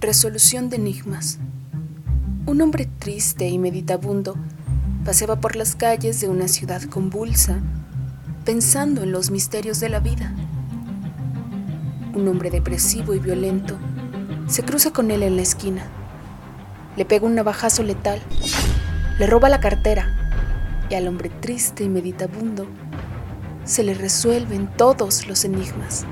Resolución de enigmas. Un hombre triste y meditabundo paseaba por las calles de una ciudad convulsa, pensando en los misterios de la vida. Un hombre depresivo y violento se cruza con él en la esquina. Le pega un navajazo letal, le roba la cartera y al hombre triste y meditabundo se le resuelven todos los enigmas.